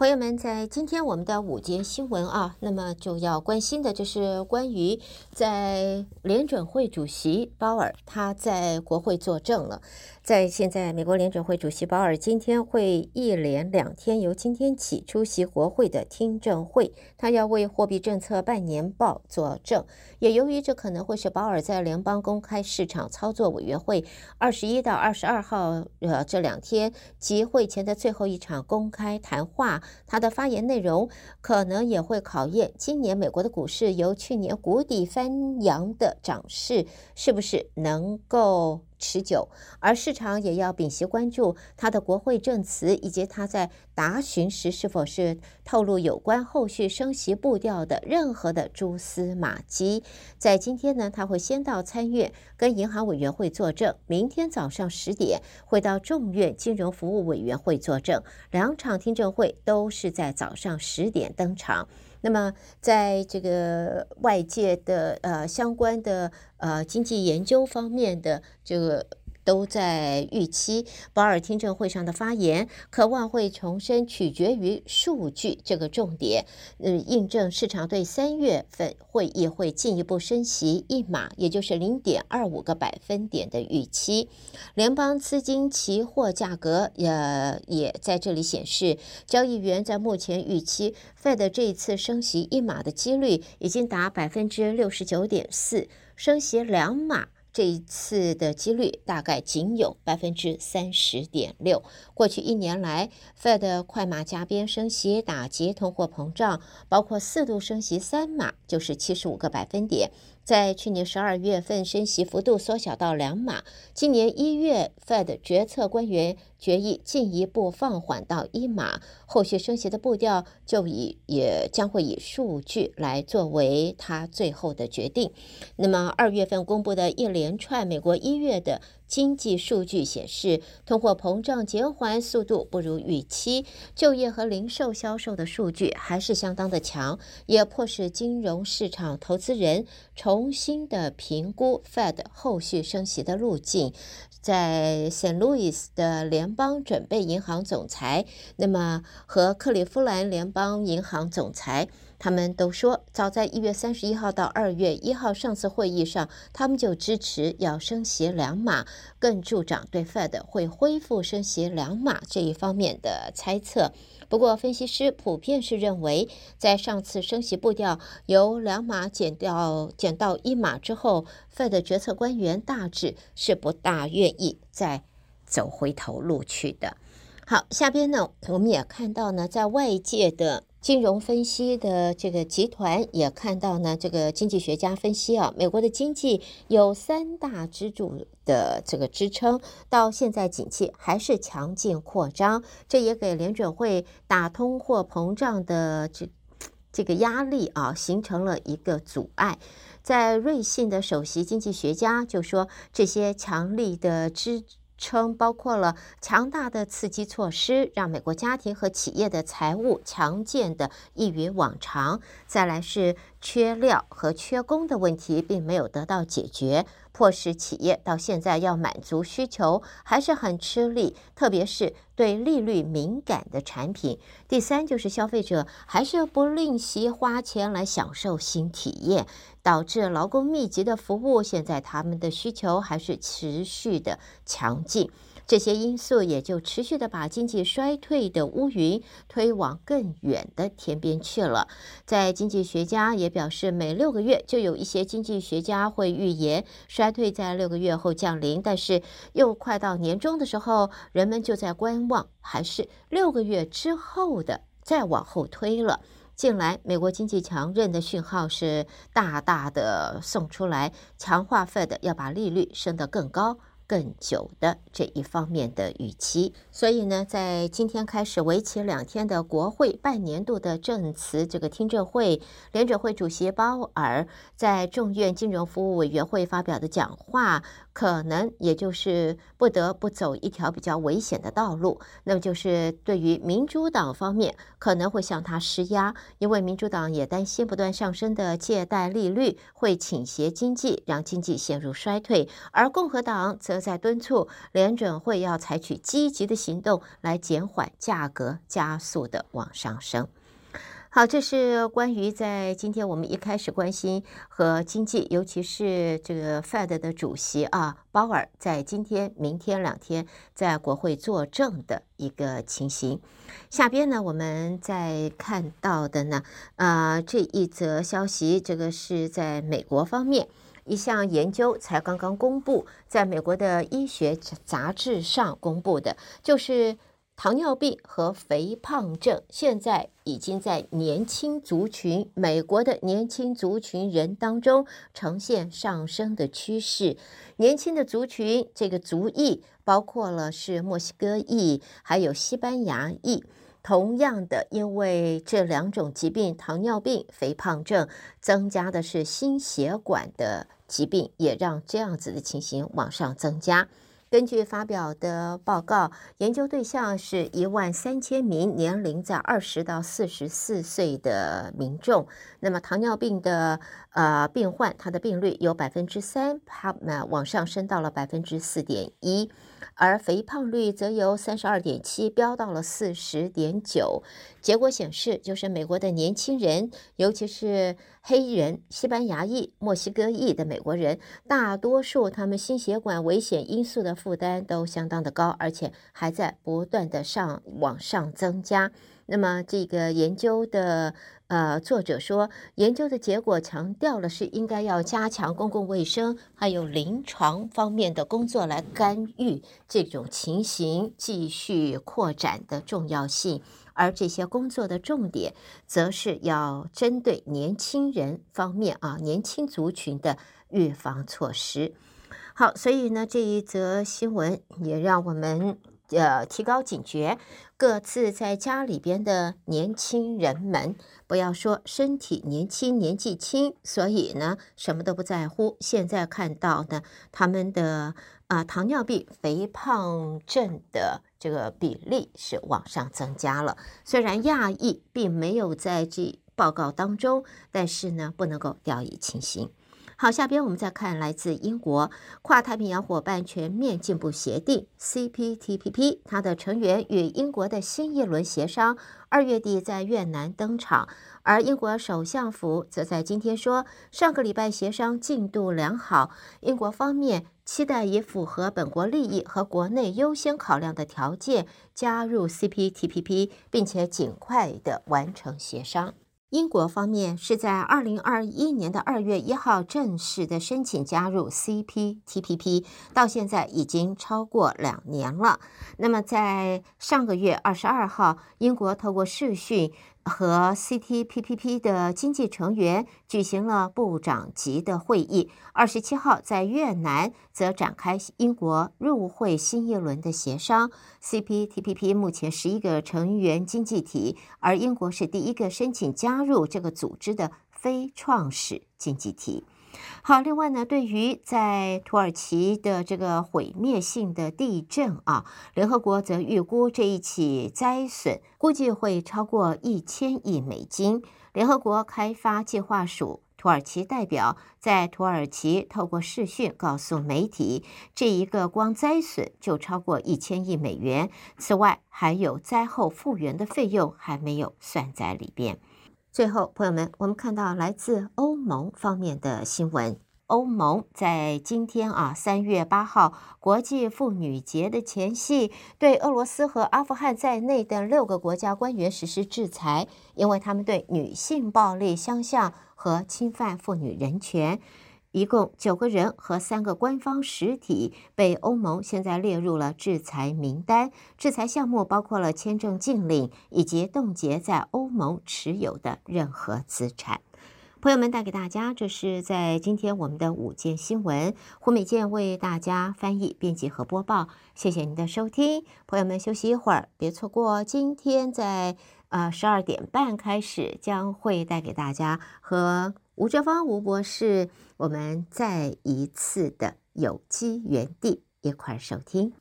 朋友们，在今天我们的午间新闻啊，那么就要关心的就是关于在联准会主席鲍尔他在国会作证了。在现在，美国联准会主席鲍尔今天会一连两天，由今天起出席国会的听证会，他要为货币政策半年报作证。也由于这可能会是鲍尔在联邦公开市场操作委员会二十一到二十二号呃这两天集会前的最后一场公开谈话，他的发言内容可能也会考验今年美国的股市由去年谷底翻扬的涨势是不是能够。持久，而市场也要屏息关注他的国会证词，以及他在答询时是否是透露有关后续升息步调的任何的蛛丝马迹。在今天呢，他会先到参院跟银行委员会作证，明天早上十点会到众院金融服务委员会作证，两场听证会都是在早上十点登场。那么，在这个外界的呃相关的呃经济研究方面的这个。都在预期保尔听证会上的发言，渴望会重申取决于数据这个重点，嗯，印证市场对三月份会议会进一步升息一码，也就是零点二五个百分点的预期。联邦资金期货价格也也在这里显示，交易员在目前预期 Fed 这一次升息一码的几率已经达百分之六十九点四，升息两码。这一次的几率大概仅有百分之三十点六。过去一年来，Fed 快马加鞭升息，打击通货膨胀，包括四度升息三码，就是七十五个百分点。在去年十二月份，升息幅度缩小到两码。今年一月，Fed 决策官员决议进一步放缓到一码。后续升息的步调就以也将会以数据来作为他最后的决定。那么二月份公布的一连连串美国一月的。经济数据显示，通货膨胀减缓速度不如预期，就业和零售销售的数据还是相当的强，也迫使金融市场投资人重新的评估 Fed 后续升息的路径。在圣路易斯的联邦准备银行总裁，那么和克利夫兰联邦银行总裁。他们都说，早在一月三十一号到二月一号上次会议上，他们就支持要升息两码，更助长对 Fed 会恢复升息两码这一方面的猜测。不过，分析师普遍是认为，在上次升息步调由两码减掉减到一码之后，Fed 决策官员大致是不大愿意再走回头路去的。好，下边呢，我们也看到呢，在外界的。金融分析的这个集团也看到呢，这个经济学家分析啊，美国的经济有三大支柱的这个支撑，到现在景气还是强劲扩张，这也给联准会打通货膨胀的这这个压力啊，形成了一个阻碍。在瑞信的首席经济学家就说，这些强力的支。称包括了强大的刺激措施，让美国家庭和企业的财务强健的异于往常。再来是缺料和缺工的问题并没有得到解决，迫使企业到现在要满足需求还是很吃力，特别是对利率敏感的产品。第三就是消费者还是不吝惜花钱来享受新体验。导致劳工密集的服务，现在他们的需求还是持续的强劲，这些因素也就持续的把经济衰退的乌云推往更远的天边去了。在经济学家也表示，每六个月就有一些经济学家会预言衰退在六个月后降临，但是又快到年终的时候，人们就在观望，还是六个月之后的再往后推了。近来，美国经济强韧的讯号是大大的送出来，强化 Fed 要把利率升得更高。更久的这一方面的预期，所以呢，在今天开始为期两天的国会半年度的证词这个听证会，联准会主席鲍尔在众院金融服务委员会发表的讲话，可能也就是不得不走一条比较危险的道路，那么就是对于民主党方面可能会向他施压，因为民主党也担心不断上升的借贷利率会倾斜经济，让经济陷入衰退，而共和党则在敦促联准会要采取积极的行动来减缓价格加速的往上升。好，这是关于在今天我们一开始关心和经济，尤其是这个 Fed 的主席啊鲍尔在今天、明天两天在国会作证的一个情形。下边呢，我们再看到的呢，啊，这一则消息，这个是在美国方面一项研究才刚刚公布，在美国的医学杂志上公布的，就是。糖尿病和肥胖症现在已经在年轻族群，美国的年轻族群人当中呈现上升的趋势。年轻的族群，这个族裔包括了是墨西哥裔，还有西班牙裔。同样的，因为这两种疾病，糖尿病、肥胖症，增加的是心血管的疾病，也让这样子的情形往上增加。根据发表的报告，研究对象是一万三千名年龄在二十到四十四岁的民众。那么，糖尿病的呃病患，他的病率有百分之三，它那往上升到了百分之四点一。而肥胖率则由三十二点七飙到了四十点九。结果显示，就是美国的年轻人，尤其是黑人、西班牙裔、墨西哥裔的美国人，大多数他们心血管危险因素的负担都相当的高，而且还在不断的上往上增加。那么，这个研究的。呃，作者说，研究的结果强调了是应该要加强公共卫生还有临床方面的工作来干预这种情形继续扩展的重要性，而这些工作的重点则是要针对年轻人方面啊，年轻族群的预防措施。好，所以呢，这一则新闻也让我们。呃，提高警觉，各自在家里边的年轻人们，不要说身体年轻、年纪轻，所以呢，什么都不在乎。现在看到的他们的啊、糖尿病、肥胖症的这个比例是往上增加了。虽然亚裔并没有在这报告当中，但是呢，不能够掉以轻心。好，下边我们再看来自英国跨太平洋伙伴全面进步协定 （CPTPP），它的成员与英国的新一轮协商二月底在越南登场，而英国首相府则在今天说，上个礼拜协商进度良好，英国方面期待以符合本国利益和国内优先考量的条件加入 CPTPP，并且尽快的完成协商。英国方面是在二零二一年的二月一号正式的申请加入 CPTPP，到现在已经超过两年了。那么在上个月二十二号，英国透过视讯。和 CTPPP 的经济成员举行了部长级的会议。二十七号在越南则展开英国入会新一轮的协商。CPTPP 目前十一个成员经济体，而英国是第一个申请加入这个组织的非创始经济体。好，另外呢，对于在土耳其的这个毁灭性的地震啊，联合国则预估这一起灾损估计会超过一千亿美金。联合国开发计划署土耳其代表在土耳其透过视讯告诉媒体，这一个光灾损就超过一千亿美元。此外，还有灾后复原的费用还没有算在里边。最后，朋友们，我们看到来自欧盟方面的新闻。欧盟在今天啊，三月八号国际妇女节的前夕，对俄罗斯和阿富汗在内的六个国家官员实施制裁，因为他们对女性暴力相向和侵犯妇女人权。一共九个人和三个官方实体被欧盟现在列入了制裁名单。制裁项目包括了签证禁令以及冻结在欧盟持有的任何资产。朋友们，带给大家，这是在今天我们的午间新闻，胡美健为大家翻译、编辑和播报。谢谢您的收听，朋友们休息一会儿，别错过今天在呃十二点半开始将会带给大家和。吴哲芳吴博士，我们再一次的有机园地一块儿收听。